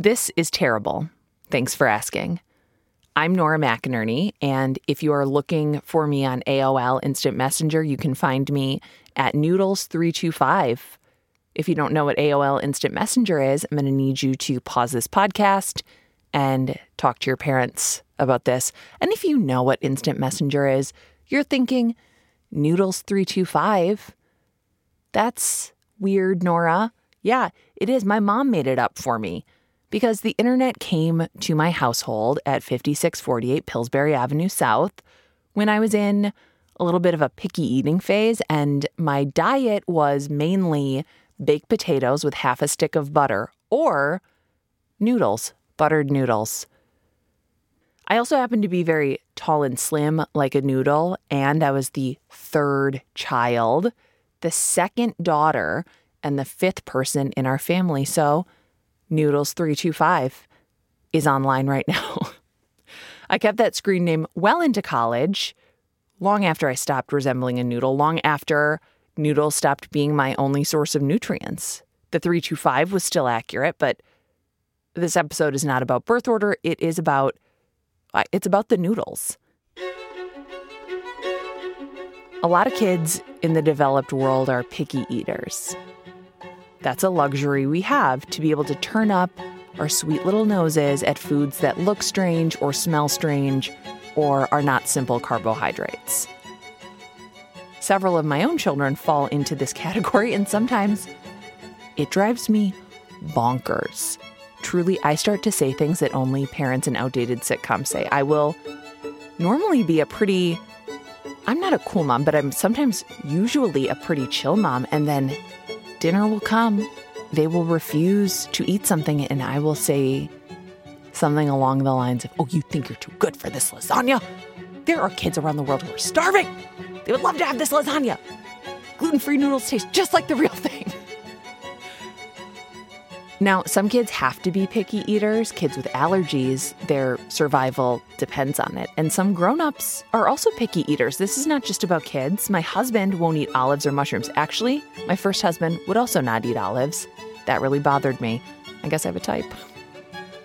This is terrible. Thanks for asking. I'm Nora McInerny, and if you are looking for me on AOL Instant Messenger, you can find me at Noodles325. If you don't know what AOL Instant Messenger is, I'm going to need you to pause this podcast and talk to your parents about this. And if you know what Instant Messenger is, you're thinking, Noodles325? That's weird, Nora. Yeah, it is. My mom made it up for me because the internet came to my household at 5648 Pillsbury Avenue South when I was in a little bit of a picky eating phase, and my diet was mainly baked potatoes with half a stick of butter or noodles, buttered noodles. I also happened to be very tall and slim, like a noodle, and I was the third child, the second daughter, and the fifth person in our family. So, Noodles325 is online right now. I kept that screen name well into college, long after I stopped resembling a noodle, long after noodles stopped being my only source of nutrients. The 325 was still accurate, but this episode is not about birth order. It is about it's about the noodles. A lot of kids in the developed world are picky eaters. That's a luxury we have to be able to turn up our sweet little noses at foods that look strange or smell strange or are not simple carbohydrates. Several of my own children fall into this category, and sometimes it drives me bonkers. Truly, I start to say things that only parents in outdated sitcoms say. I will normally be a pretty, I'm not a cool mom, but I'm sometimes usually a pretty chill mom, and then dinner will come. They will refuse to eat something, and I will say something along the lines of, Oh, you think you're too good for this lasagna? There are kids around the world who are starving. They would love to have this lasagna. Gluten free noodles taste just like the real thing. Now, some kids have to be picky eaters. Kids with allergies, their survival depends on it. And some grown-ups are also picky eaters. This is not just about kids. My husband won't eat olives or mushrooms. Actually, my first husband would also not eat olives. That really bothered me. I guess I have a type.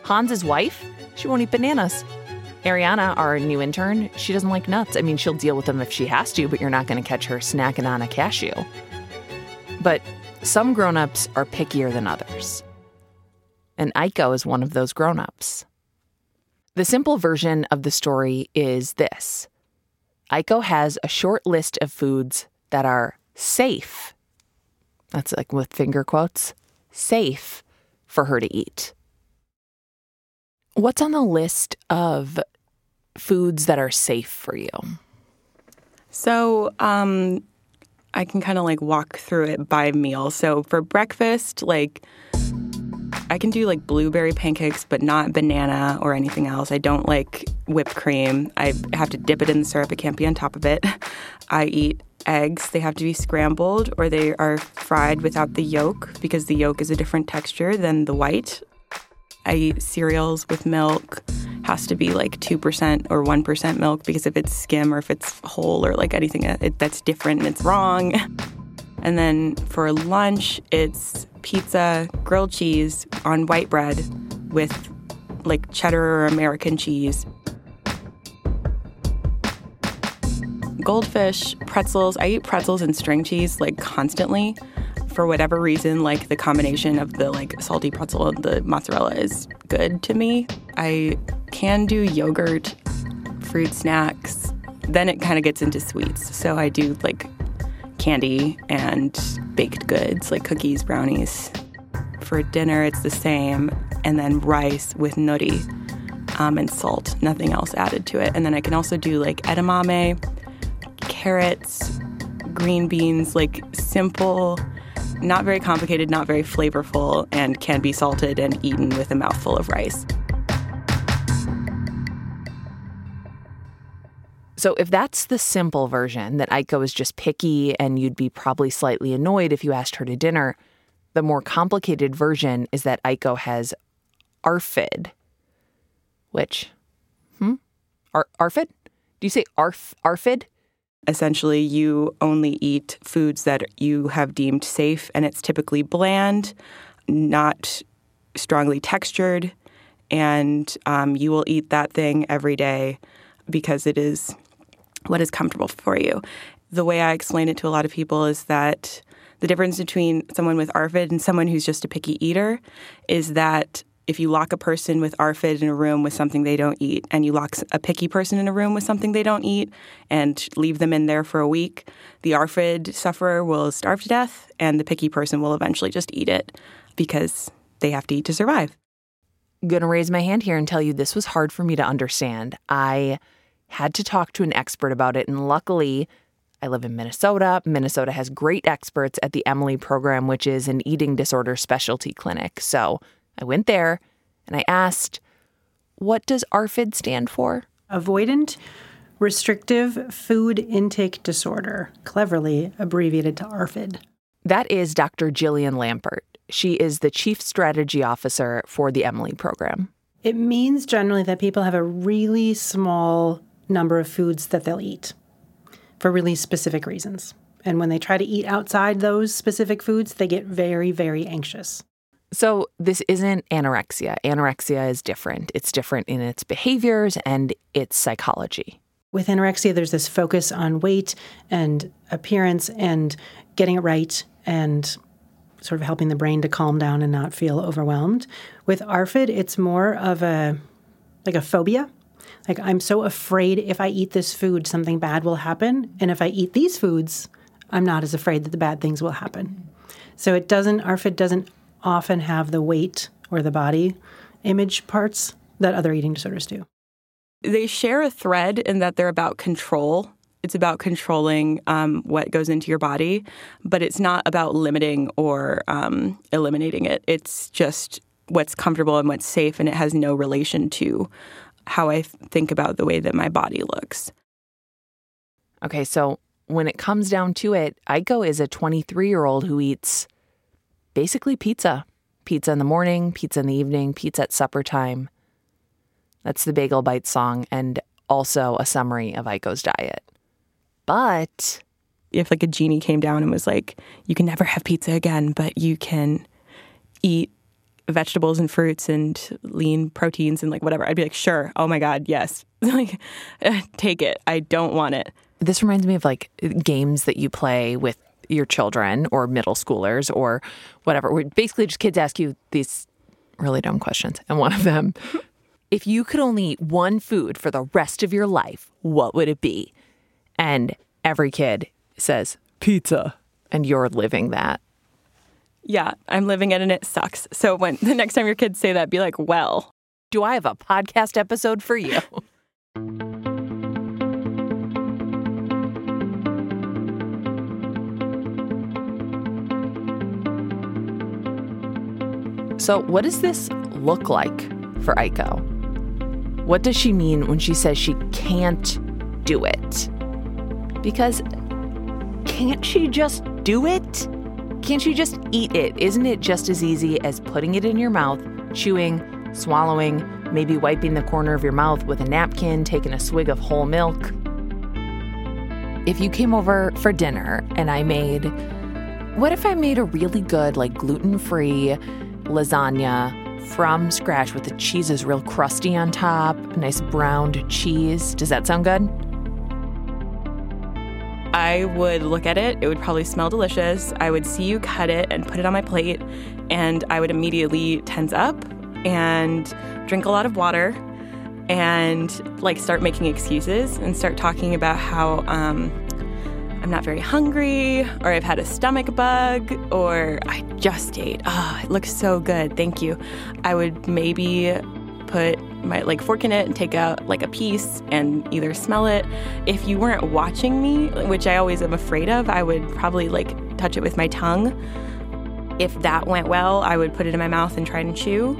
Hans's wife, she won't eat bananas. Ariana, our new intern, she doesn't like nuts. I mean, she'll deal with them if she has to, but you're not going to catch her snacking on a cashew. But some grown-ups are pickier than others and Aiko is one of those grown ups. The simple version of the story is this Aiko has a short list of foods that are safe. That's like with finger quotes safe for her to eat. What's on the list of foods that are safe for you? So, um, I can kind of like walk through it by meal. So, for breakfast, like I can do like blueberry pancakes, but not banana or anything else. I don't like whipped cream. I have to dip it in the syrup. It can't be on top of it. I eat eggs. They have to be scrambled or they are fried without the yolk because the yolk is a different texture than the white. I eat cereals with milk. Has to be like 2% or 1% milk because if it's skim or if it's whole or like anything uh, it, that's different and it's wrong. And then for lunch, it's pizza, grilled cheese on white bread with like cheddar or American cheese. Goldfish, pretzels. I eat pretzels and string cheese like constantly. For whatever reason, like the combination of the like salty pretzel and the mozzarella is good to me. I can do yogurt, fruit snacks. Then it kind of gets into sweets. So I do like candy and baked goods like cookies, brownies. For dinner, it's the same, and then rice with nori um, and salt, nothing else added to it. And then I can also do like edamame, carrots, green beans, like simple, not very complicated, not very flavorful, and can be salted and eaten with a mouthful of rice. So, if that's the simple version, that Aiko is just picky and you'd be probably slightly annoyed if you asked her to dinner, the more complicated version is that Aiko has ARFID, which, hmm? Ar- ARFID? Do you say ARF, ARFID? Essentially, you only eat foods that you have deemed safe, and it's typically bland, not strongly textured, and um, you will eat that thing every day because it is what is comfortable for you. The way I explain it to a lot of people is that the difference between someone with ARFID and someone who's just a picky eater is that if you lock a person with ARFID in a room with something they don't eat, and you lock a picky person in a room with something they don't eat and leave them in there for a week, the ARFID sufferer will starve to death, and the picky person will eventually just eat it because they have to eat to survive. Gonna raise my hand here and tell you this was hard for me to understand. I had to talk to an expert about it, and luckily, I live in Minnesota. Minnesota has great experts at the Emily program, which is an eating disorder specialty clinic. So I went there and I asked, what does ARFID stand for? Avoidant Restrictive Food Intake Disorder, cleverly abbreviated to ARFID. That is Dr. Jillian Lampert. She is the Chief Strategy Officer for the Emily program. It means generally that people have a really small number of foods that they'll eat for really specific reasons. And when they try to eat outside those specific foods, they get very, very anxious. So, this isn't anorexia. Anorexia is different. It's different in its behaviors and its psychology. With anorexia, there's this focus on weight and appearance and getting it right and sort of helping the brain to calm down and not feel overwhelmed. With ARFID, it's more of a like a phobia. Like I'm so afraid if I eat this food, something bad will happen, and if I eat these foods, I'm not as afraid that the bad things will happen. So it doesn't ARFID doesn't often have the weight or the body image parts that other eating disorders do. They share a thread in that they're about control. It's about controlling um, what goes into your body, but it's not about limiting or um, eliminating it. It's just what's comfortable and what's safe, and it has no relation to how I think about the way that my body looks. Okay, so when it comes down to it, Aiko is a 23 year old who eats basically pizza. Pizza in the morning, pizza in the evening, pizza at supper time. That's the Bagel Bite song and also a summary of Aiko's diet. But if like a genie came down and was like, you can never have pizza again, but you can eat vegetables and fruits and lean proteins and like whatever, I'd be like, sure. Oh my God, yes. like, take it. I don't want it. This reminds me of like games that you play with your children or middle schoolers or whatever. Where basically just kids ask you these really dumb questions. And one of them, if you could only eat one food for the rest of your life, what would it be? And every kid says, pizza. And you're living that. Yeah, I'm living it and it sucks. So when the next time your kids say that, be like, well, do I have a podcast episode for you? So, what does this look like for Aiko? What does she mean when she says she can't do it? Because can't she just do it? Can't you just eat it? Isn't it just as easy as putting it in your mouth, chewing, swallowing, maybe wiping the corner of your mouth with a napkin, taking a swig of whole milk? If you came over for dinner and I made, what if I made a really good, like gluten free lasagna from scratch with the cheese is real crusty on top, nice browned cheese? Does that sound good? I would look at it, it would probably smell delicious. I would see you cut it and put it on my plate, and I would immediately tense up and drink a lot of water and like start making excuses and start talking about how um, I'm not very hungry or I've had a stomach bug or I just ate. Oh, it looks so good. Thank you. I would maybe put my like fork in it and take out like a piece and either smell it. If you weren't watching me, which I always am afraid of, I would probably like touch it with my tongue. If that went well, I would put it in my mouth and try and chew.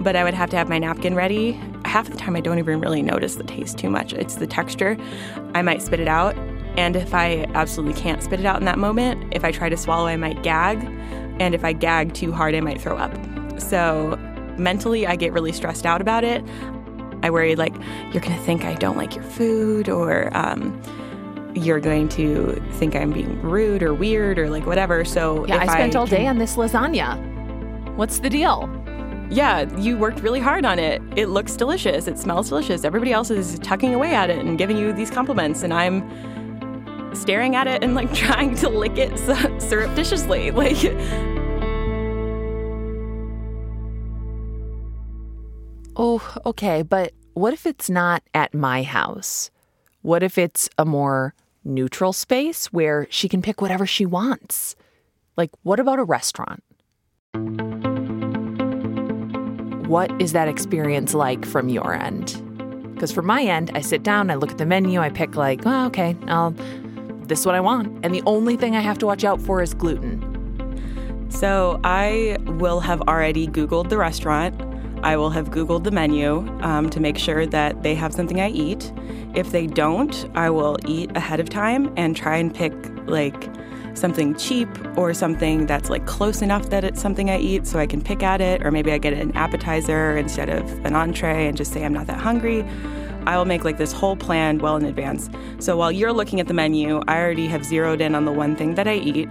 But I would have to have my napkin ready. Half the time, I don't even really notice the taste too much. It's the texture. I might spit it out. And if I absolutely can't spit it out in that moment, if I try to swallow, I might gag. And if I gag too hard, I might throw up. So mentally, I get really stressed out about it. I worry like you're going to think I don't like your food or um, you're going to think I'm being rude or weird or like whatever. So yeah, I spent I all can, day on this lasagna. What's the deal? yeah, you worked really hard on it. It looks delicious. It smells delicious. Everybody else is tucking away at it and giving you these compliments, and I'm staring at it and like trying to lick it surreptitiously. Like, oh, okay, but what if it's not at my house? What if it's a more neutral space where she can pick whatever she wants? Like, what about a restaurant? What is that experience like from your end? Because from my end, I sit down, I look at the menu, I pick, like, oh, okay, I'll, this is what I want. And the only thing I have to watch out for is gluten. So I will have already Googled the restaurant. I will have Googled the menu um, to make sure that they have something I eat. If they don't, I will eat ahead of time and try and pick like something cheap or something that's like close enough that it's something I eat so I can pick at it, or maybe I get an appetizer instead of an entree and just say I'm not that hungry. I will make like this whole plan well in advance. So while you're looking at the menu, I already have zeroed in on the one thing that I eat.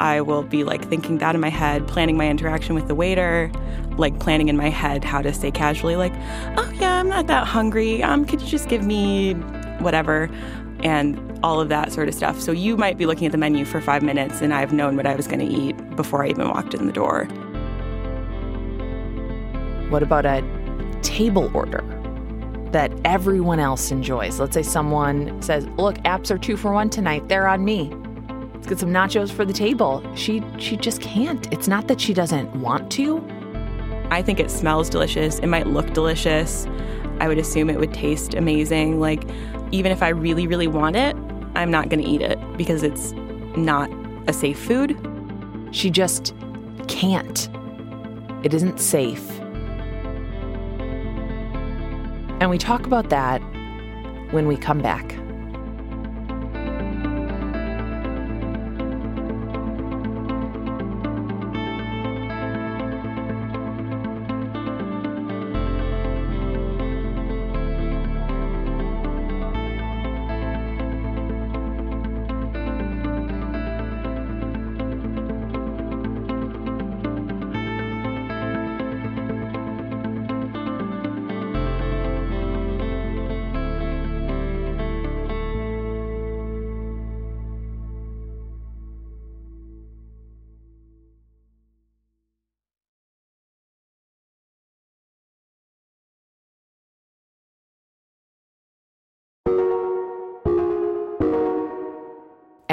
I will be like thinking that in my head, planning my interaction with the waiter, like planning in my head how to say casually, like, oh yeah, I'm not that hungry. Um, could you just give me whatever? And all of that sort of stuff. So you might be looking at the menu for five minutes, and I've known what I was going to eat before I even walked in the door. What about a table order that everyone else enjoys? Let's say someone says, Look, apps are two for one tonight. They're on me. Let's get some nachos for the table. She she just can't. It's not that she doesn't want to. I think it smells delicious. It might look delicious. I would assume it would taste amazing. Like, even if I really, really want it, I'm not going to eat it because it's not a safe food. She just can't. It isn't safe. And we talk about that when we come back.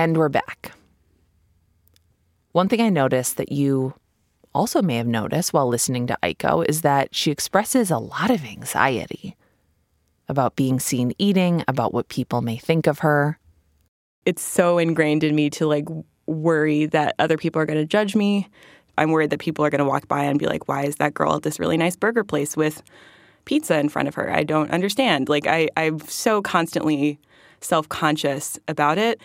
And we're back. One thing I noticed that you also may have noticed while listening to Aiko is that she expresses a lot of anxiety about being seen eating, about what people may think of her. It's so ingrained in me to like worry that other people are going to judge me. I'm worried that people are going to walk by and be like, why is that girl at this really nice burger place with pizza in front of her? I don't understand. Like, I, I'm so constantly self conscious about it.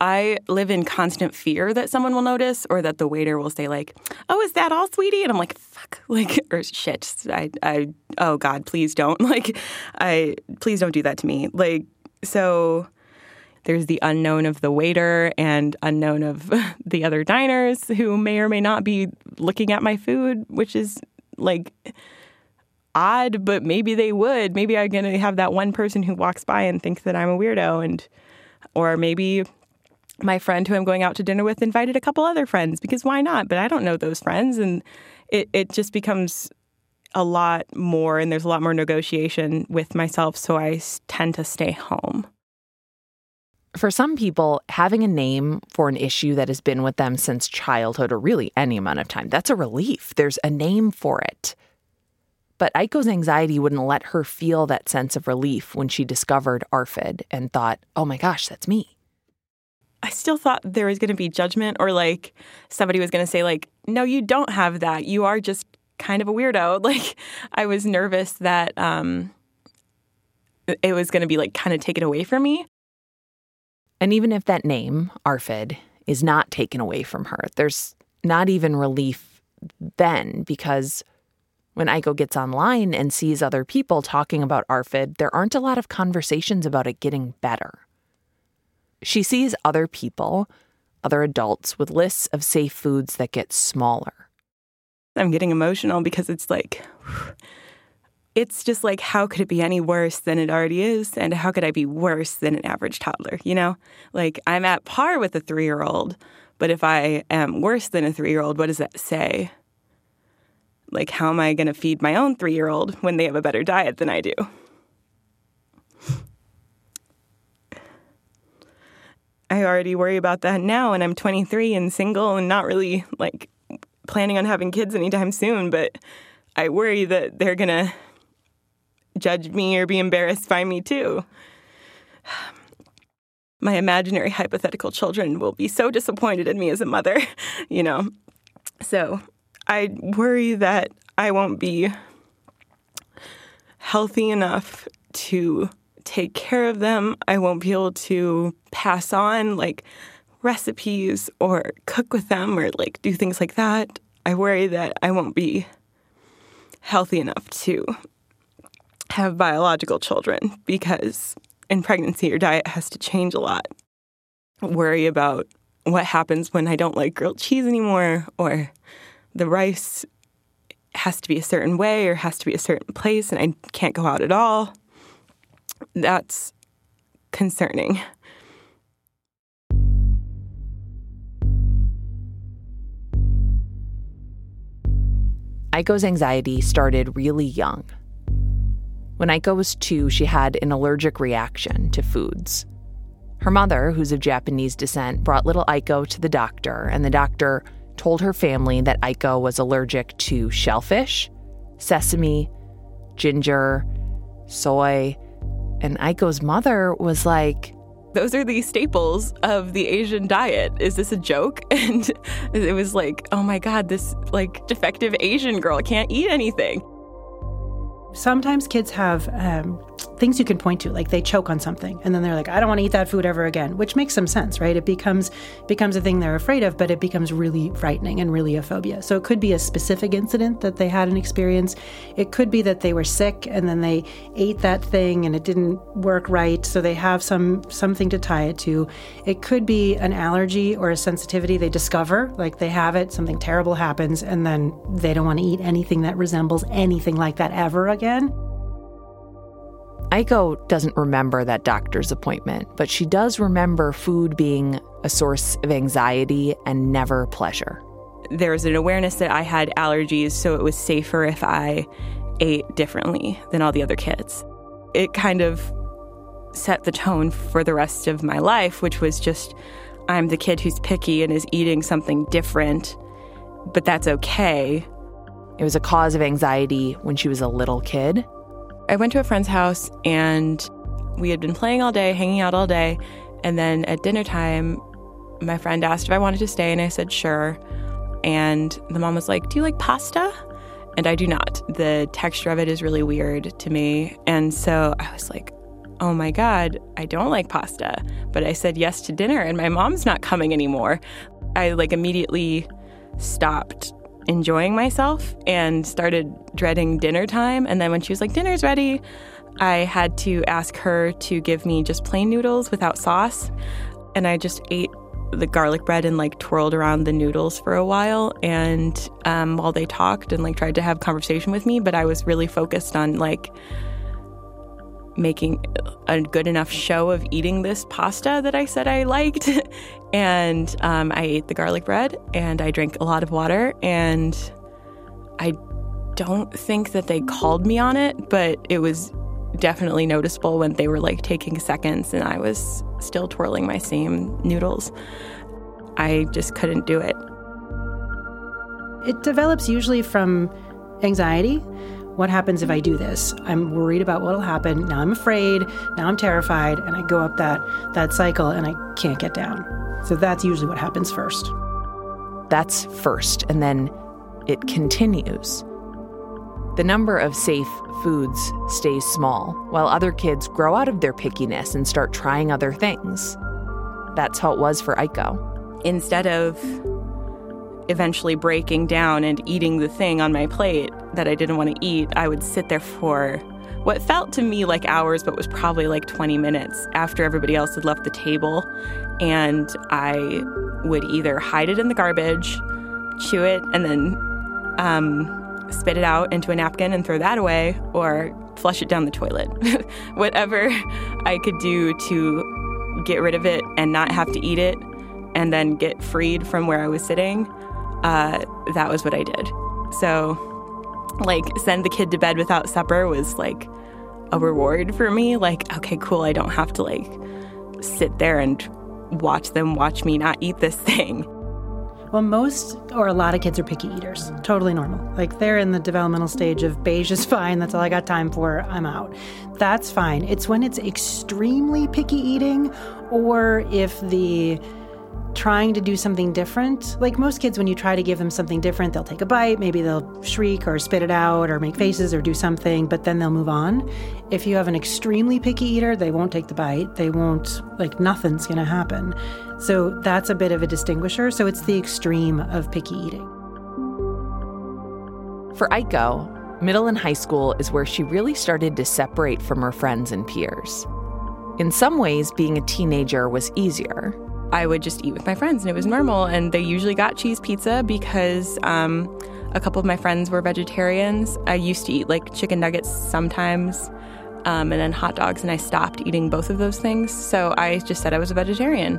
I live in constant fear that someone will notice or that the waiter will say like, "Oh, is that all, sweetie?" And I'm like, "Fuck," like or shit. I, I, oh God, please don't. Like, I, please don't do that to me. Like, so there's the unknown of the waiter and unknown of the other diners who may or may not be looking at my food, which is like odd, but maybe they would. Maybe I'm gonna have that one person who walks by and thinks that I'm a weirdo, and or maybe my friend who I'm going out to dinner with invited a couple other friends because why not? But I don't know those friends. And it, it just becomes a lot more, and there's a lot more negotiation with myself. So I tend to stay home. For some people, having a name for an issue that has been with them since childhood or really any amount of time, that's a relief. There's a name for it. But Aiko's anxiety wouldn't let her feel that sense of relief when she discovered ARFID and thought, oh my gosh, that's me. I still thought there was going to be judgment or like somebody was going to say like, "No, you don't have that. You are just kind of a weirdo." Like I was nervous that um it was going to be like kind of taken away from me. And even if that name, ARFID, is not taken away from her, there's not even relief then because when Aiko gets online and sees other people talking about ARFID, there aren't a lot of conversations about it getting better. She sees other people, other adults, with lists of safe foods that get smaller. I'm getting emotional because it's like, it's just like, how could it be any worse than it already is? And how could I be worse than an average toddler? You know, like I'm at par with a three year old, but if I am worse than a three year old, what does that say? Like, how am I going to feed my own three year old when they have a better diet than I do? I already worry about that now, and I'm 23 and single and not really like planning on having kids anytime soon, but I worry that they're to judge me or be embarrassed by me too. My imaginary hypothetical children will be so disappointed in me as a mother, you know. So I worry that I won't be healthy enough to take care of them. I won't be able to pass on like recipes or cook with them or like do things like that. I worry that I won't be healthy enough to have biological children because in pregnancy your diet has to change a lot. Worry about what happens when I don't like grilled cheese anymore or the rice has to be a certain way or has to be a certain place and I can't go out at all that's concerning. Aiko's anxiety started really young. When Aiko was two, she had an allergic reaction to foods. Her mother, who's of Japanese descent, brought little Aiko to the doctor, and the doctor told her family that Aiko was allergic to shellfish, sesame, ginger, soy, and Aiko's mother was like, those are the staples of the Asian diet. Is this a joke? And it was like, oh my God, this like defective Asian girl can't eat anything. Sometimes kids have um, things you can point to, like they choke on something, and then they're like, "I don't want to eat that food ever again," which makes some sense, right? It becomes becomes a thing they're afraid of, but it becomes really frightening and really a phobia. So it could be a specific incident that they had an experience. It could be that they were sick and then they ate that thing and it didn't work right, so they have some something to tie it to. It could be an allergy or a sensitivity they discover, like they have it, something terrible happens, and then they don't want to eat anything that resembles anything like that ever again. Aiko doesn't remember that doctor's appointment, but she does remember food being a source of anxiety and never pleasure. There was an awareness that I had allergies, so it was safer if I ate differently than all the other kids. It kind of set the tone for the rest of my life, which was just I'm the kid who's picky and is eating something different, but that's okay. It was a cause of anxiety when she was a little kid, I went to a friend's house and we had been playing all day, hanging out all day. And then at dinner time, my friend asked if I wanted to stay, and I said sure. And the mom was like, Do you like pasta? And I do not. The texture of it is really weird to me. And so I was like, Oh my God, I don't like pasta. But I said yes to dinner, and my mom's not coming anymore. I like immediately stopped enjoying myself and started dreading dinner time. And then when she was like, dinner's ready, I had to ask her to give me just plain noodles without sauce. And I just ate the garlic bread and like twirled around the noodles for a while and um, while they talked and like tried to have conversation with me but i was really focused on like making a good enough show of eating this pasta that I said I liked. and um, I ate the garlic bread and I drank a lot of water. And I don't think that they called me on it, but it was definitely noticeable when they were like taking seconds and I was still twirling my same noodles. I just couldn't do it. It develops usually from anxiety what happens if I do this? I'm worried about what'll happen. Now I'm afraid. Now I'm terrified, and I go up that that cycle, and I can't get down. So that's usually what happens first. That's first, and then it continues. The number of safe foods stays small, while other kids grow out of their pickiness and start trying other things. That's how it was for Aiko. Instead of eventually breaking down and eating the thing on my plate that I didn't want to eat, I would sit there for what felt to me like hours, but was probably like 20 minutes after everybody else had left the table. And I would either hide it in the garbage, chew it, and then um, spit it out into a napkin and throw that away, or flush it down the toilet. Whatever I could do to get rid of it and not have to eat it and then get freed from where I was sitting, uh, that was what I did. So, like, send the kid to bed without supper was like a reward for me. Like, okay, cool, I don't have to like sit there and watch them watch me not eat this thing. Well, most or a lot of kids are picky eaters. Totally normal. Like they're in the developmental stage of beige is fine. That's all I got time for. I'm out. That's fine. It's when it's extremely picky eating or if the trying to do something different. Like most kids, when you try to give them something different, they'll take a bite, maybe they'll shriek or spit it out or make faces or do something, but then they'll move on. If you have an extremely picky eater, they won't take the bite. They won't, like, nothing's going to happen. So that's a bit of a distinguisher. So it's the extreme of picky eating. For Aiko, middle and high school is where she really started to separate from her friends and peers. In some ways, being a teenager was easier. I would just eat with my friends, and it was normal. And they usually got cheese pizza because um, a couple of my friends were vegetarians. I used to eat like chicken nuggets sometimes, um, and then hot dogs, and I stopped eating both of those things. So I just said I was a vegetarian.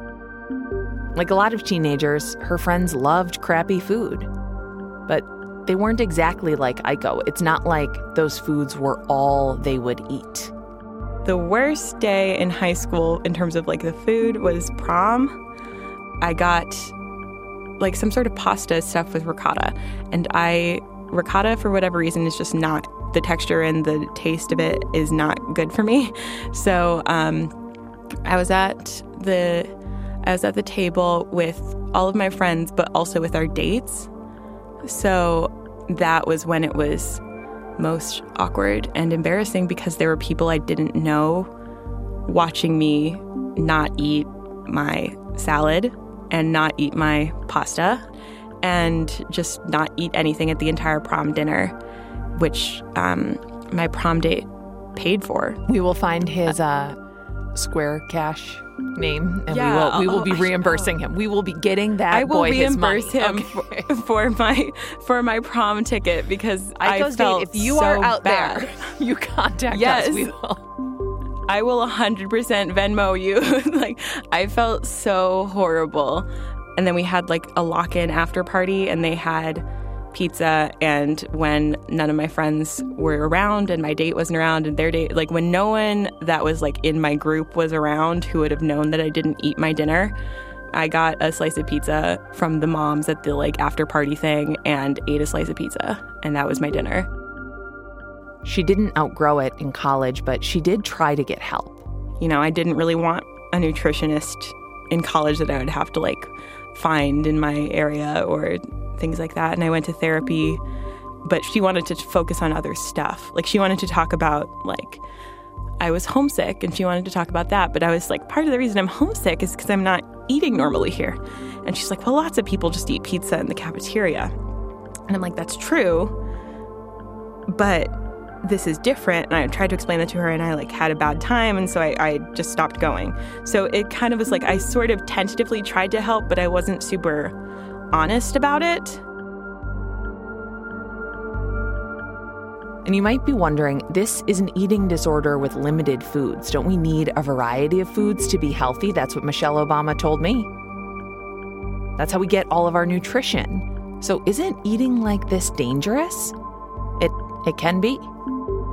Like a lot of teenagers, her friends loved crappy food. But they weren't exactly like Aiko. It's not like those foods were all they would eat. The worst day in high school in terms of like the food was prom. I got like some sort of pasta stuff with ricotta. And I, ricotta for whatever reason is just not, the texture and the taste of it is not good for me. So um, I was at the, I was at the table with all of my friends, but also with our dates. So that was when it was most awkward and embarrassing because there were people I didn't know watching me not eat my salad and not eat my pasta and just not eat anything at the entire prom dinner, which um, my prom date paid for. We will find his uh, Square Cash name, and Yeah, we will we will oh, be I reimbursing him. We will be getting that I will boy his money. reimburse him Okay. for, for my for my prom ticket because I Aiko's felt date, if you so are out bad. there, you contact Yes. us. We will. I will 100% Venmo you. like, I felt so horrible. And then we had like a lock in after party, and they had pizza. And when none of my friends were around, and my date wasn't around, and their date, like when no one that was like in my group was around who would have known that I didn't eat my dinner, I got a slice of pizza from the moms at the like after party thing and ate a slice of pizza. And that was my dinner. She didn't outgrow it in college, but she did try to get help. you know, I didn't really want a nutritionist in college that I would have to like find in my area or things like that. And I went to therapy, but she wanted to focus on other stuff. Like she wanted to talk about like I was homesick and she wanted to talk about that. But I was like, part of the reason I'm homesick is because I'm not eating normally here. And she's like, well, lots of people just eat pizza in the cafeteria. And I'm like, that's true. But this is different and i tried to explain that to her and i like had a bad time and so I, I just stopped going so it kind of was like i sort of tentatively tried to help but i wasn't super honest about it And you might be wondering this is an eating disorder with limited foods. Don't we need a variety of foods to be healthy? That's what Michelle Obama told me. That's how we get all of our nutrition. So isn't eating like this dangerous? It it can be.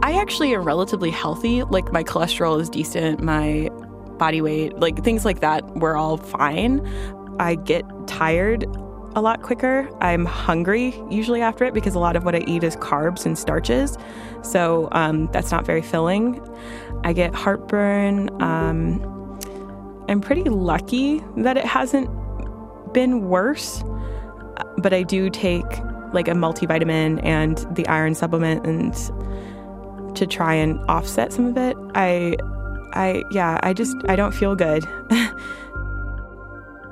I actually am relatively healthy. Like my cholesterol is decent. My body weight like things like that were all fine. I get tired a lot quicker. I'm hungry usually after it because a lot of what i eat is carbs and starches. So um, that's not very filling. I get heartburn. Um, i'm pretty lucky that it hasn't been worse but i do take like a multivitamin and the iron supplement and to try and offset some of it i i yeah i just i don't feel good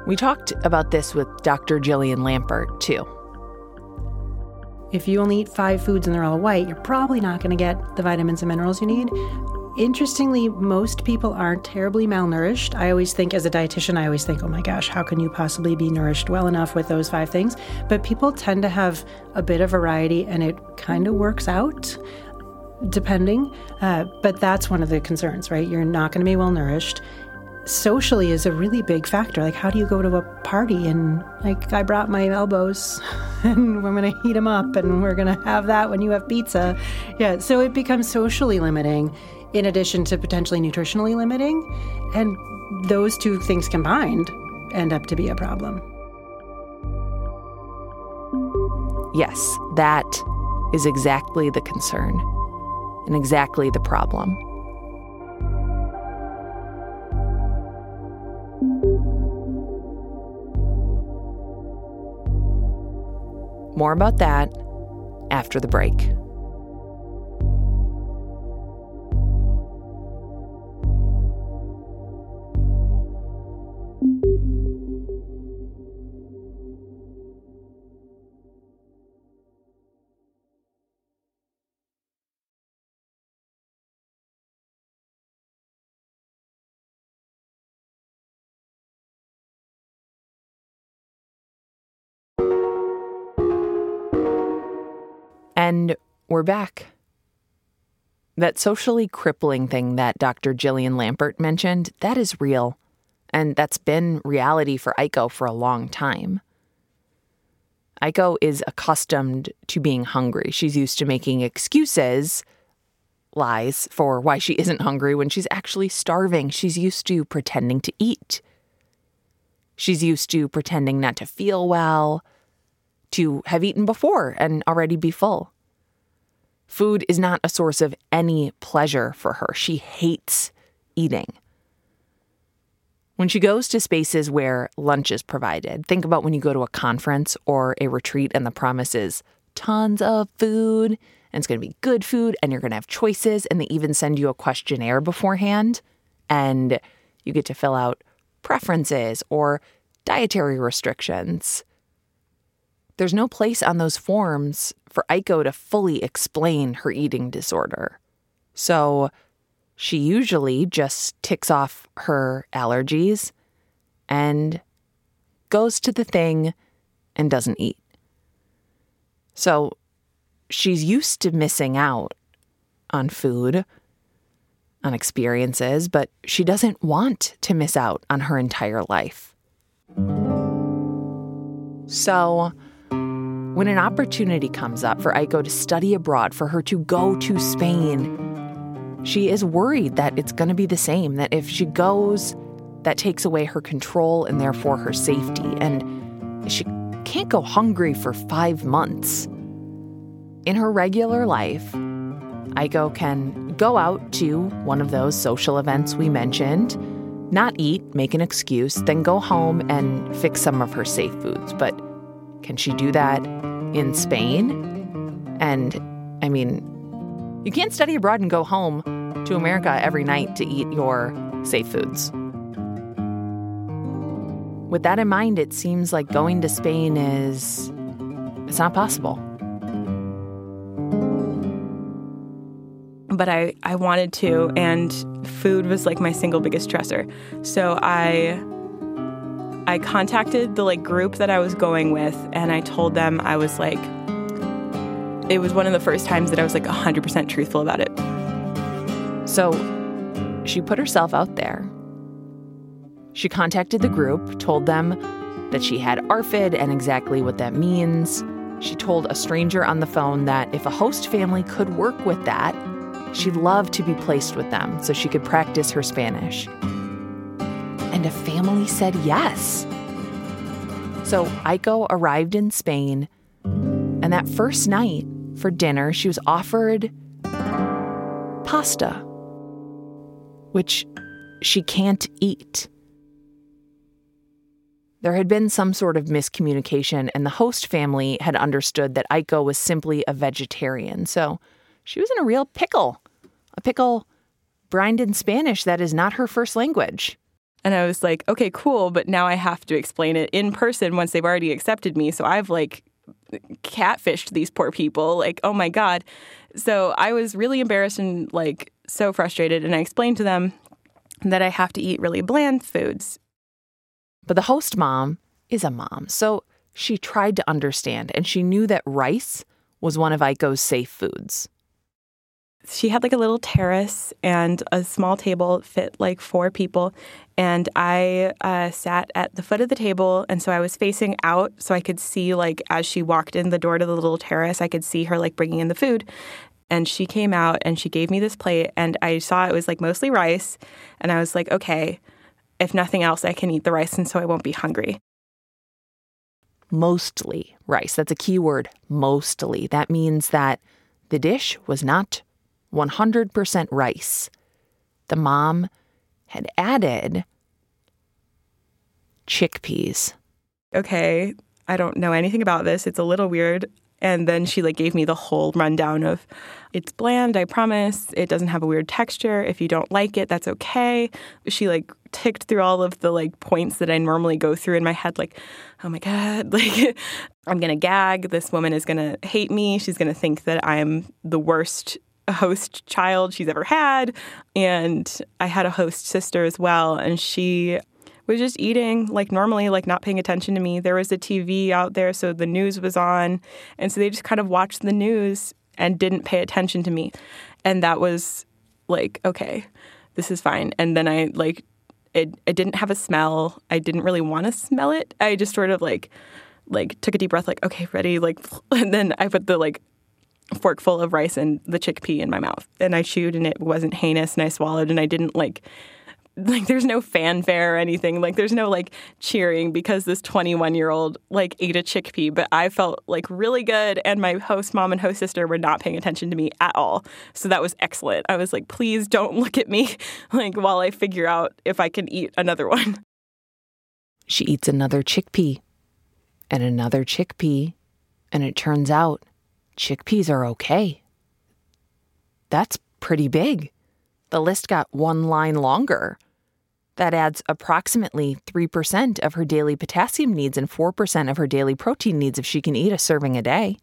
We talked about this with Dr. Jillian Lampert too. If you only eat five foods and they're all white, you're probably not going to get the vitamins and minerals you need. interestingly, most people aren't terribly malnourished. I always think, as a dietitian, I always think, oh my gosh, how can you possibly be nourished well enough with those five things? But people tend to have a bit of variety and it kind of works out depending. Uh, but that's one of the concerns, right? You're not going to be well nourished socially is a really big factor. Like, how do you go to a party and, like, I brought my elbows and we're going to heat them up and we're going to have that when you have pizza? Yeah, so it becomes socially limiting in addition to potentially nutritionally limiting. And those two things combined end up to be a problem. Yes, that is exactly the concern and exactly the problem. More about that after the break. We're back. That socially crippling thing that Dr. Jillian Lampert mentioned, that is real. And that's been reality for Aiko for a long time. Aiko is accustomed to being hungry. She's used to making excuses, lies, for why she isn't hungry when she's actually starving. She's used to pretending to eat. She's used to pretending not to feel well, to have eaten before and already be full. Food is not a source of any pleasure for her. She hates eating. When she goes to spaces where lunch is provided, think about when you go to a conference or a retreat and the promise is tons of food and it's going to be good food and you're going to have choices and they even send you a questionnaire beforehand and you get to fill out preferences or dietary restrictions. There's no place on those forms for Aiko to fully explain her eating disorder. So she usually just ticks off her allergies and goes to the thing and doesn't eat. So she's used to missing out on food, on experiences, but she doesn't want to miss out on her entire life. So, when an opportunity comes up for Aiko to study abroad, for her to go to Spain, she is worried that it's going to be the same, that if she goes, that takes away her control and therefore her safety. And she can't go hungry for five months. In her regular life, Aiko can go out to one of those social events we mentioned, not eat, make an excuse, then go home and fix some of her safe foods. But can she do that in Spain? And I mean, you can't study abroad and go home to America every night to eat your safe foods. With that in mind, it seems like going to Spain is it's not possible. But I, I wanted to, and food was like my single biggest stressor. So I I contacted the like group that I was going with and I told them I was like it was one of the first times that I was like 100% truthful about it. So she put herself out there. She contacted the group, told them that she had ARFID and exactly what that means. She told a stranger on the phone that if a host family could work with that, she'd love to be placed with them so she could practice her Spanish and a family said yes. So Aiko arrived in Spain, and that first night for dinner, she was offered pasta, which she can't eat. There had been some sort of miscommunication, and the host family had understood that Aiko was simply a vegetarian. So she was in a real pickle. A pickle brined in Spanish that is not her first language. And I was like, okay, cool, but now I have to explain it in person once they've already accepted me. So I've like catfished these poor people. Like, oh my God. So I was really embarrassed and like so frustrated. And I explained to them that I have to eat really bland foods. But the host mom is a mom, so she tried to understand and she knew that rice was one of Aiko's safe foods. She had like a little terrace and a small table fit like four people. And I uh, sat at the foot of the table. And so I was facing out so I could see, like, as she walked in the door to the little terrace, I could see her like bringing in the food. And she came out and she gave me this plate. And I saw it was like mostly rice. And I was like, okay, if nothing else, I can eat the rice and so I won't be hungry mostly rice. That's a key word, mostly. That means that the dish was not 100% rice. The mom had added chickpeas. Okay, I don't know anything about this. It's a little weird. And then she like gave me the whole rundown of it's bland, I promise. It doesn't have a weird texture. If you don't like it, that's okay. She like ticked through all of the like points that I normally go through in my head like, "Oh my god, like I'm going to gag. This woman is going to hate me. She's going to think that I'm the worst host child she's ever had." And I had a host sister as well, and she was just eating like normally, like not paying attention to me. There was a TV out there, so the news was on. And so they just kind of watched the news and didn't pay attention to me. And that was like, okay, this is fine. And then I like, it, it didn't have a smell. I didn't really want to smell it. I just sort of like, like took a deep breath, like, okay, ready. Like, and then I put the like fork full of rice and the chickpea in my mouth. And I chewed and it wasn't heinous and I swallowed and I didn't like like there's no fanfare or anything. Like there's no like cheering because this 21 year old like ate a chickpea. But i felt like really good and my host mom and host sister were not paying attention to me at all. So that was excellent. I was like please don't look at me like while i figure out if i can eat another one. She eats another chickpea and another chickpea and it turns out chickpeas are okay that's pretty big the list got one line longer. That adds approximately 3% of her daily potassium needs and 4% of her daily protein needs if she can eat a serving a day.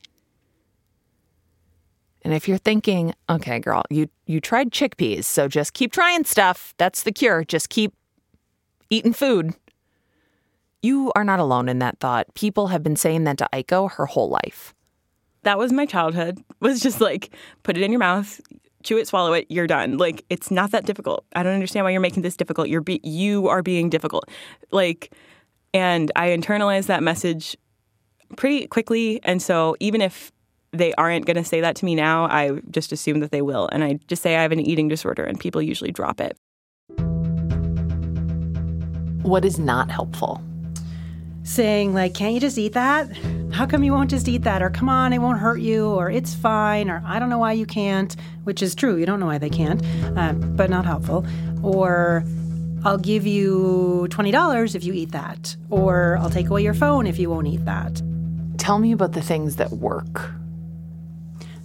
And if you're thinking, okay, girl, you, you tried chickpeas, so just keep trying stuff. That's the cure. Just keep eating food. You are not alone in that thought. People have been saying that to Aiko her whole life. That was my childhood. Was just like put it in your mouth, chew it, swallow it, you're done. Like it's not that difficult. I don't understand why you're making this difficult. You're be- you are being difficult. Like and I internalized that message pretty quickly and so even if they aren't going to say that to me now, I just assume that they will and I just say I have an eating disorder and people usually drop it. What is not helpful? Saying like can't you just eat that? How come you won't just eat that? Or come on it won't hurt you or it's fine or i don't know why you can't which is true you don't know why they can't uh, but not helpful. Or i'll give you $20 if you eat that or i'll take away your phone if you won't eat that. Tell me about the things that work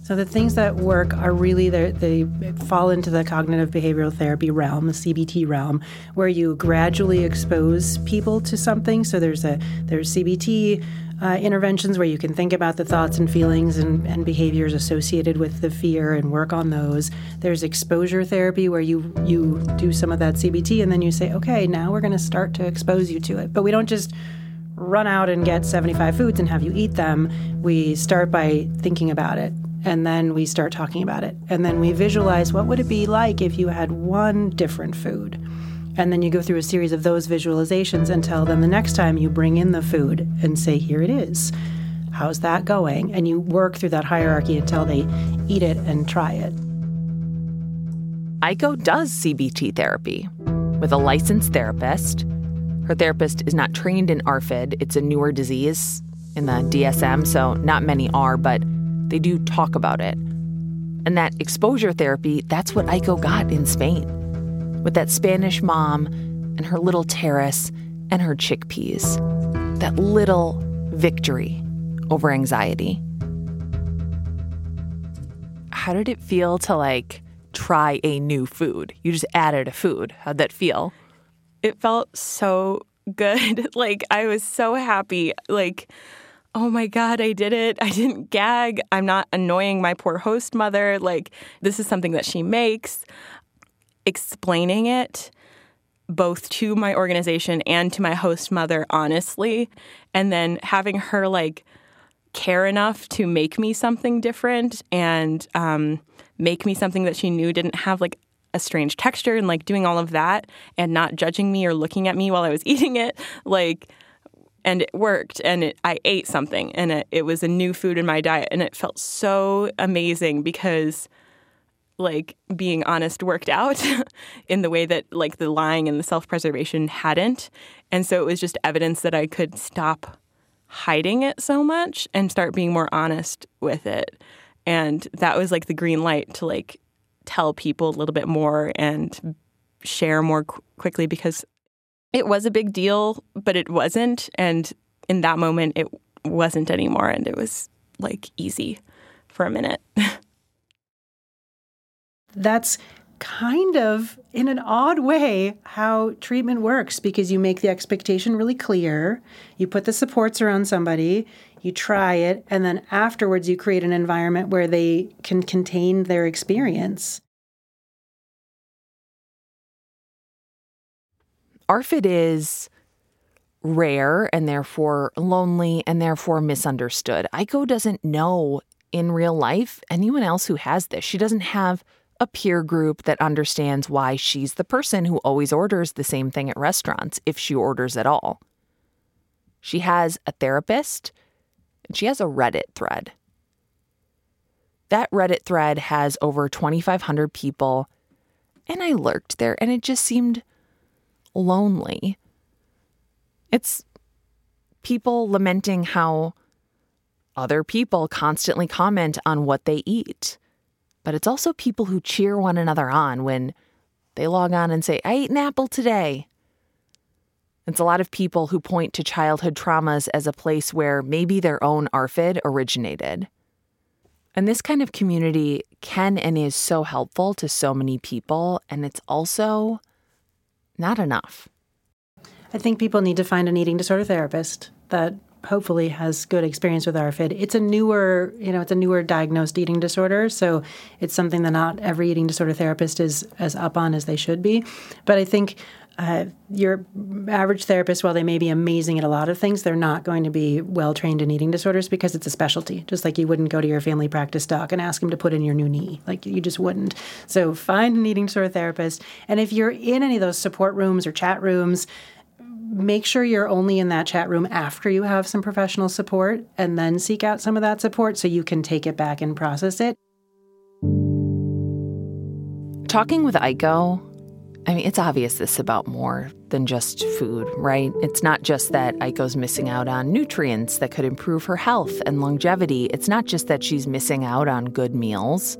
so the things that work are really they fall into the cognitive behavioral therapy realm, the CBT realm, where you gradually expose people to something. So there's a there's CBT uh, interventions where you can think about the thoughts and feelings and, and behaviors associated with the fear and work on those. There's exposure therapy where you you do some of that CBT and then you say, okay, now we're going to start to expose you to it. But we don't just run out and get 75 foods and have you eat them. We start by thinking about it and then we start talking about it. And then we visualize what would it be like if you had one different food. And then you go through a series of those visualizations until then the next time you bring in the food and say here it is. How's that going? And you work through that hierarchy until they eat it and try it. Aiko does CBT therapy with a licensed therapist. Her therapist is not trained in ARFID. It's a newer disease in the DSM, so not many are, but they do talk about it. And that exposure therapy, that's what Aiko got in Spain. With that Spanish mom and her little terrace and her chickpeas. That little victory over anxiety. How did it feel to like try a new food? You just added a food. How'd that feel? It felt so good. like I was so happy. Like oh my God, I did it. I didn't gag. I'm not annoying my poor host mother. Like, this is something that she makes. explaining it both to my organization and to my host mother honestly and then having her like care enough to make me something different and um, make me something that she knew didn't have like a strange texture and like doing all of that and not judging me or looking at me while I was eating it like and it worked and it, I ate something and it, it was a new food in my diet and it felt so amazing because like being honest worked out in the way that like the lying and the self-preservation hadn't. And so it was just evidence that I could stop hiding it so much and start being more honest with it. And that was like the green light to like tell people a little bit more and share more qu- quickly because it was a big deal but it wasn't. And in that moment it wasn't anymore. And it was like easy for a minute. That's kind of in an odd way how treatment works because you make the expectation really clear. You put the supports around somebody you try it and then afterwards you create an environment where they can contain their experience ARFID is rare and therefore lonely and therefore misunderstood. Aiko doesn't know in real life anyone else who has this. She doesn't have a peer group that understands why she's the person who always orders the same thing at restaurants, if she orders at all. She has a therapist and she has a Reddit thread. That Reddit thread has over 2,500 people, and I lurked there and it just seemed lonely. It's people lamenting how other people constantly comment on what they eat but it's also people who cheer one another on when they log on and say, I ate an apple today. It's a lot of people who point to childhood traumas as a place where maybe their own ARFID originated. And this kind of community can and is so helpful to so many people, and it's also not enough. I think people need to find an eating disorder therapist that hopefully has good experience with ARFID. It's a newer, you know, it's a newer diagnosed eating disorder, so it's something that not every eating disorder therapist is as up on as they should be. But I think uh, your average therapist, while they may be amazing at a lot of things, they're not going to be well trained in eating disorders because it's a specialty. Just like you wouldn't go to your family practice doc and ask him to put in your new knee, like you just wouldn't. So find an eating disorder therapist, and if you're in any of those support rooms or chat rooms, make sure you're only in that chat room after you have some professional support and then seek out some of that support so you can take it back and process it. Talking with Aiko, I mean, it's obvious this is about more than just food, right? It's not just that Aiko's missing out on nutrients that could improve her health and longevity. It's not just that she's missing out on good meals.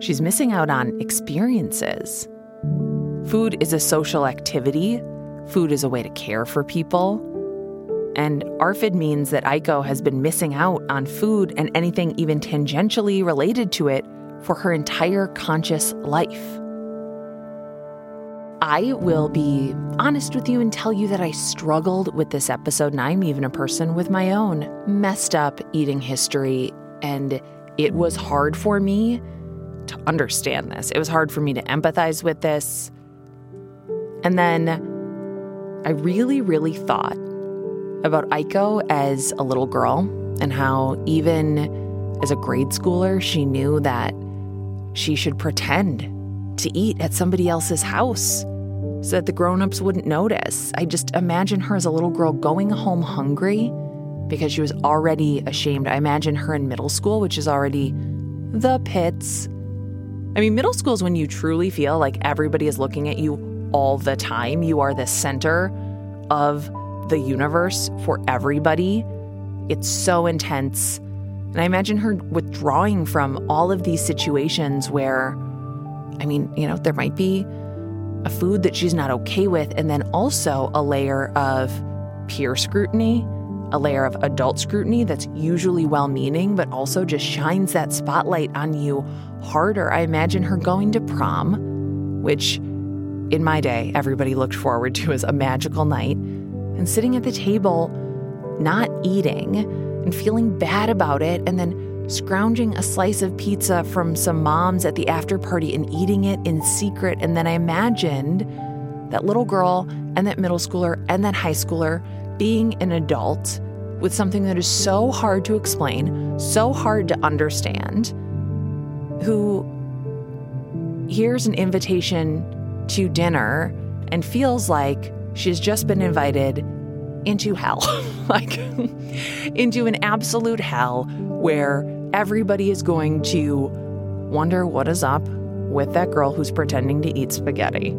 She's missing out on experiences. Food is a social activity Food is a way to care for people. And ARFID means that Aiko has been missing out on food and anything even tangentially related to it for her entire conscious life. I will be honest with you and tell you that I struggled with this episode, and I'm even a person with my own messed up eating history. And it was hard for me to understand this. It was hard for me to empathize with this. And then I really, really thought about Aiko as a little girl and how even as a grade schooler, she knew that she should pretend to eat at somebody else's house so that the grown-ups wouldn't notice. I just imagine her as a little girl going home hungry because she was already ashamed. I imagine her in middle school, which is already the pits. I mean, middle school is when you truly feel like everybody is looking at you all the time. You are the center of the universe for everybody. It's so intense. And I imagine her withdrawing from all of these situations where, I mean, you know, there might be a food that she's not okay with, and then also a layer of peer scrutiny, a layer of adult scrutiny that's usually well meaning, but also just shines that spotlight on you harder. I imagine her going to prom, which in my day, everybody looked forward to as a magical night, and sitting at the table, not eating and feeling bad about it, and then scrounging a slice of pizza from some moms at the after party and eating it in secret. And then I imagined that little girl and that middle schooler and that high schooler being an adult with something that is so hard to explain, so hard to understand, who hears an invitation to dinner and feels like she's just been invited into hell, like into an absolute hell where everybody is going to wonder what is up with that girl who's pretending to eat spaghetti.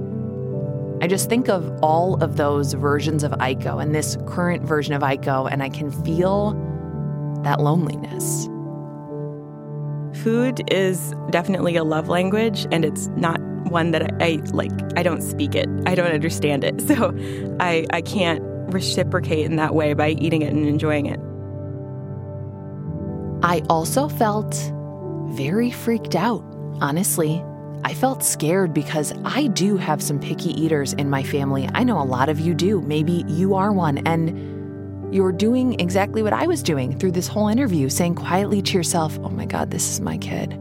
I just think of all of those versions of Aiko and this current version of Aiko, and I can feel that loneliness. Food is definitely a love language, and it's not one that I, I like. I don't speak it. I don't understand it, so I I can't reciprocate in that way by eating it and enjoying it. I also felt very freaked out, honestly. I felt scared because I do have some picky eaters in my family. I know a lot of you do. Maybe you are one. And you're doing exactly what I was doing through this whole interview, saying quietly to yourself, Oh my God, this is my kid.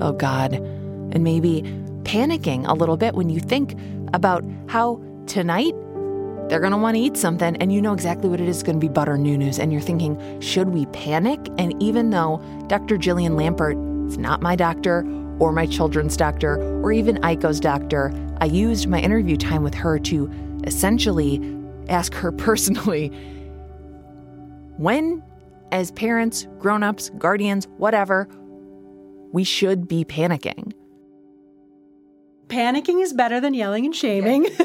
Oh God. And maybe panicking a little bit when you think about how tonight they're going to want to eat something and you know exactly what it is going to be butter news and you're thinking should we panic and even though dr jillian lampert is not my doctor or my children's doctor or even Aiko's doctor, I used my interview time with her to essentially ask her personally when, as parents, grown ups, guardians, whatever, we should be panicking. Panicking is better than yelling and shaming.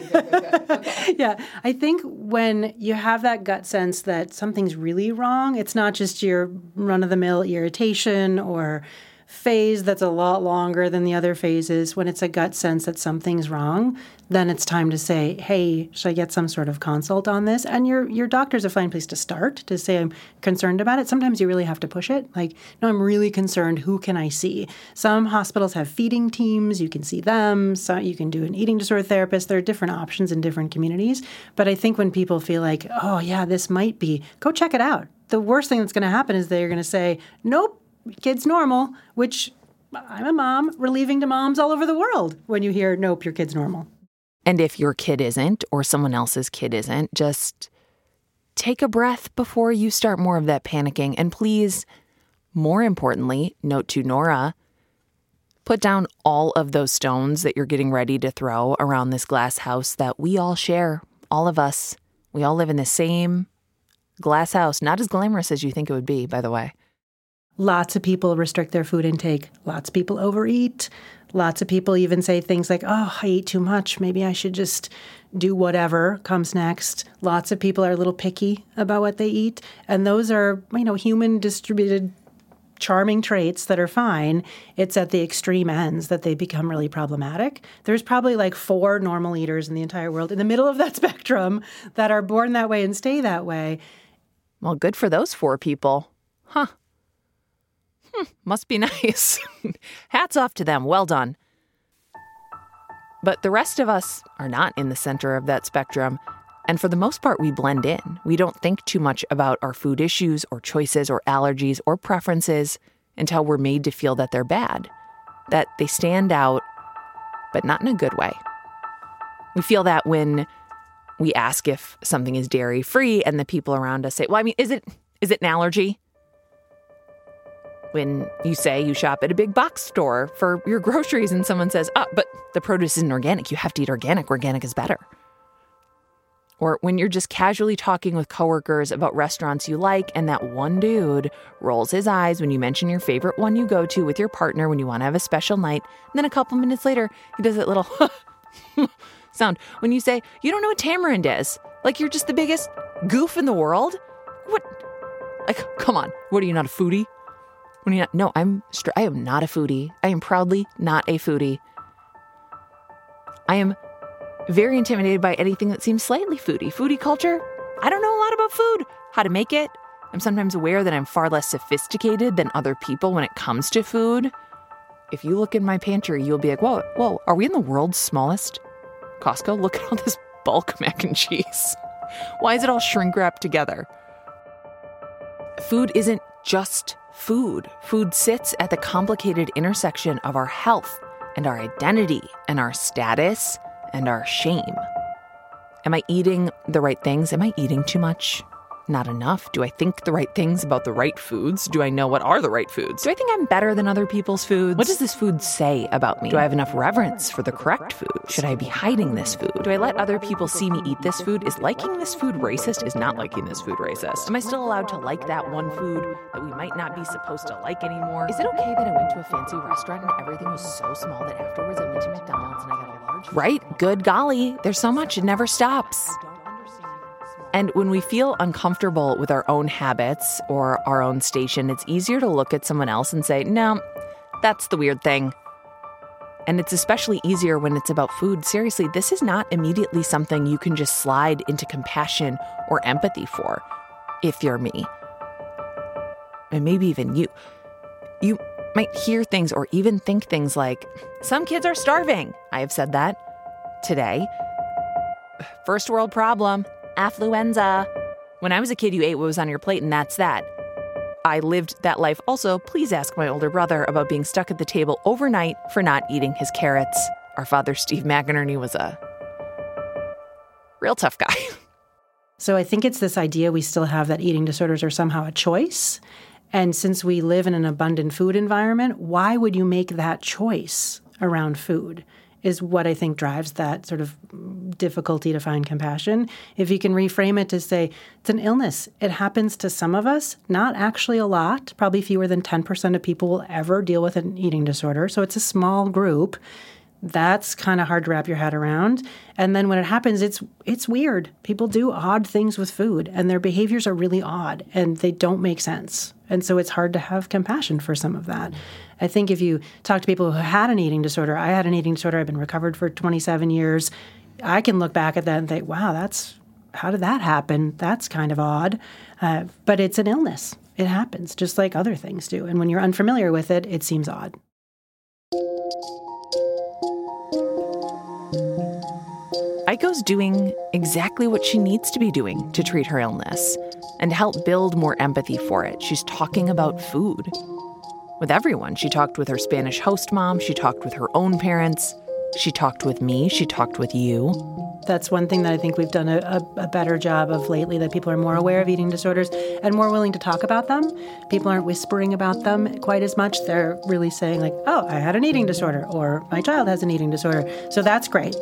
yeah, I think when you have that gut sense that something's really wrong, it's not just your run of the mill irritation or phase that's a lot longer than the other phases, when it's a gut sense that something's wrong, then it's time to say, "Hey, should I get some sort of consult on this?" And your your doctor's a fine place to start to say, "I'm concerned about it." Sometimes you really have to push it. Like, "No, I'm really concerned. Who can I see?" Some hospitals have feeding teams. You can see them. So you can do an eating disorder therapist. There are different options in different communities. But I think when people feel like, "Oh, yeah, this might be," go check it out. The worst thing that's going to happen is they're going to say, "Nope." Kid's normal, which I'm a mom, relieving to moms all over the world when you hear, nope, your kid's normal. And if your kid isn't, or someone else's kid isn't, just take a breath before you start more of that panicking. And please, more importantly, note to Nora, put down all of those stones that you're getting ready to throw around this glass house that we all share, all of us. We all live in the same glass house, not as glamorous as you think it would be, by the way. Lots of people restrict their food intake. Lots of people overeat. Lots of people even say things like, oh, I eat too much. Maybe I should just do whatever comes next. Lots of people are a little picky about what they eat. And those are, you know, human distributed charming traits that are fine. It's at the extreme ends that they become really problematic. There's probably like four normal eaters in the entire world in the middle of that spectrum that are born that way and stay that way. Well, good for those four people. Huh. Hmm, must be nice. Hats off to them. Well done. But the rest of us are not in the center of that spectrum. And for the most part, we blend in. We don't think too much about our food issues or choices or allergies or preferences until we're made to feel that they're bad, that they stand out, but not in a good way. We feel that when we ask if something is dairy free and the people around us say, "Well, I mean, is it is it an allergy?" When you say you shop at a big box store for your groceries and someone says, oh, but the produce isn't organic, you have to eat organic, organic is better. Or when you're just casually talking with coworkers about restaurants you like, and that one dude rolls his eyes when you mention your favorite one you go to with your partner when you want to have a special night, and then a couple minutes later, he does that little sound when you say, You don't know what tamarind is. Like you're just the biggest goof in the world? What? Like, come on. What are you, not a foodie? When not, no, I'm I am not a foodie. I am proudly not a foodie. I am very intimidated by anything that seems slightly foodie. Foodie culture. I don't know a lot about food, how to make it. I'm sometimes aware that I'm far less sophisticated than other people when it comes to food. If you look in my pantry, you'll be like, whoa, whoa, are we in the world's smallest Costco? Look at all this bulk mac and cheese. Why is it all shrink wrapped together? Food isn't just food. Food sits at the complicated intersection of our health and our identity and our status and our shame. Am I eating the right things? Am I eating too much? Not enough? Do I think the right things about the right foods? Do I know what are the right foods? Do I think I'm better than other people's foods? What does this food say about me? Do I have enough reverence for the correct food? Should I be hiding this food? Do I let other people see me eat this food? Is liking this food racist? Is not liking this food racist? Am I still allowed to like that one food that we might not be supposed to like anymore? Is it okay that I went to a fancy restaurant and everything was so small that afterwards I went to McDonald's and I got a large? Right? Good golly, there's so much, it never stops. And when we feel uncomfortable with our own habits or our own station, it's easier to look at someone else and say, no, that's the weird thing. And it's especially easier when it's about food. Seriously, this is not immediately something you can just slide into compassion or empathy for if you're me. And maybe even you. You might hear things or even think things like, some kids are starving. I have said that today. First world problem affluenza. When I was a kid, you ate what was on your plate, and that's that. I lived that life. Also, please ask my older brother about being stuck at the table overnight for not eating his carrots. Our father, Steve McInerny, was a real tough guy. So I think it's this idea we still have that eating disorders are somehow a choice. And since we live in an abundant food environment, why would you make that choice around food? Is what I think drives that sort of difficulty to find compassion. If you can reframe it to say it's an illness, it happens to some of us, not actually a lot, probably fewer than 10% of people will ever deal with an eating disorder. So it's a small group. That's kind of hard to wrap your head around. And then when it happens, it's it's weird. People do odd things with food and their behaviors are really odd and they don't make sense. And so it's hard to have compassion for some of that. I think if you talk to people who had an eating disorder, I had an eating disorder, I've been recovered for 27 years. I can look back at that and think, wow, that's how did that happen? That's kind of odd. Uh, but it's an illness. It happens just like other things do. And when you're unfamiliar with it, it seems odd. Aiko's doing exactly what she needs to be doing to treat her illness and help build more empathy for it. She's talking about food with everyone. She talked with her Spanish host mom, she talked with her own parents, she talked with me, she talked with you. That's one thing that I think we've done a, a, a, better job of lately that people are more aware of eating disorders and more willing to talk about them. People aren't whispering about them quite as much. They're really saying, like, oh, I had an eating disorder, or my child has an eating disorder. So that's great.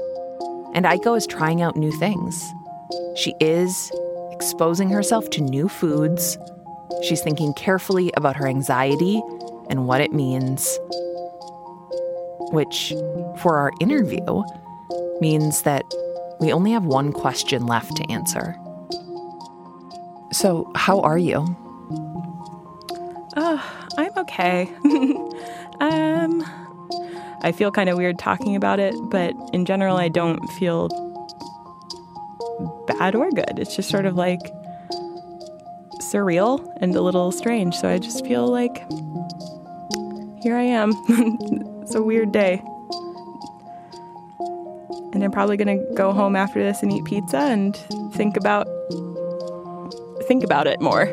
And Aiko is trying out new things. She is exposing herself to new foods. She's thinking carefully about her anxiety and what it means, which, for our interview, means that we only have one question left to answer. So, how are you? Oh, I'm okay. um, I feel kind of weird talking about it, but in general, I don't feel bad or good. It's just sort of like surreal and a little strange. So I just feel like here I am. it's a weird day. And I'm probably going to go home after this and eat pizza and think about think about it more.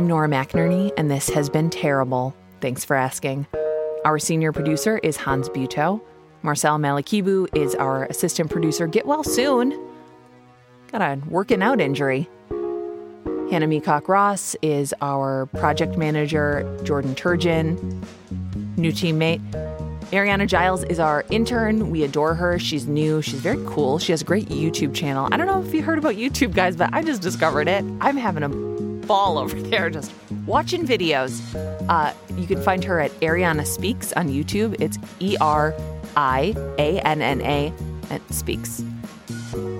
I'm Nora McInerny, and this has been terrible. Thanks for asking. Our senior producer is Hans Buetow. Marcel Malekebu is our assistant producer. Get well soon. Got a working out injury. Hannah Meacock Ross is our project manager. Jordan Turgeon, new teammate. Erianna Giles is our intern. We adore her. She's new. She's very cool. She has a great YouTube channel. I don't know if you heard about YouTube, guys, but I just discovered it. I'm having a ball over there just watching videos. Uh, you can find her at Erianna Speaks on YouTube. It's E R I A N N A Speaks.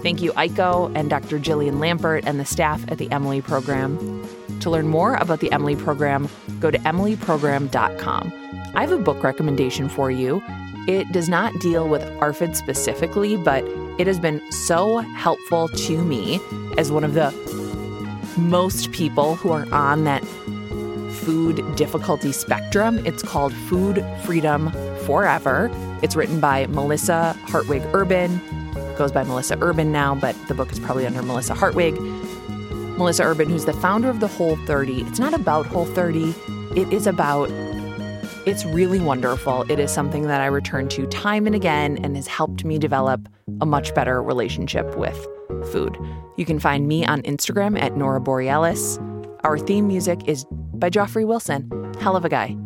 Thank you, Aiko and Dr. Jillian Lampert and the staff at the Emily Program. To learn more about the Emily Program, go to emilyprogram.com. I have a book recommendation for you. It does not deal with ARFID specifically, but it has been so helpful to me as one of the most people who are on that food difficulty spectrum. It's called Food Freedom Forever. It's written by Melissa Hartwig Urban. It goes by Melissa Urban now, but the book is probably under Melissa Hartwig. Melissa Urban, who's the founder of the Whole 30. It's not about Whole 30, it is about it's really wonderful. It is something that I return to time and again and has helped me develop a much better relationship with food. You can find me on Instagram at Nora Borealis. Our theme music is by Joffrey Wilson, hell of a guy.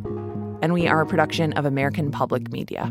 And we are a production of American Public Media.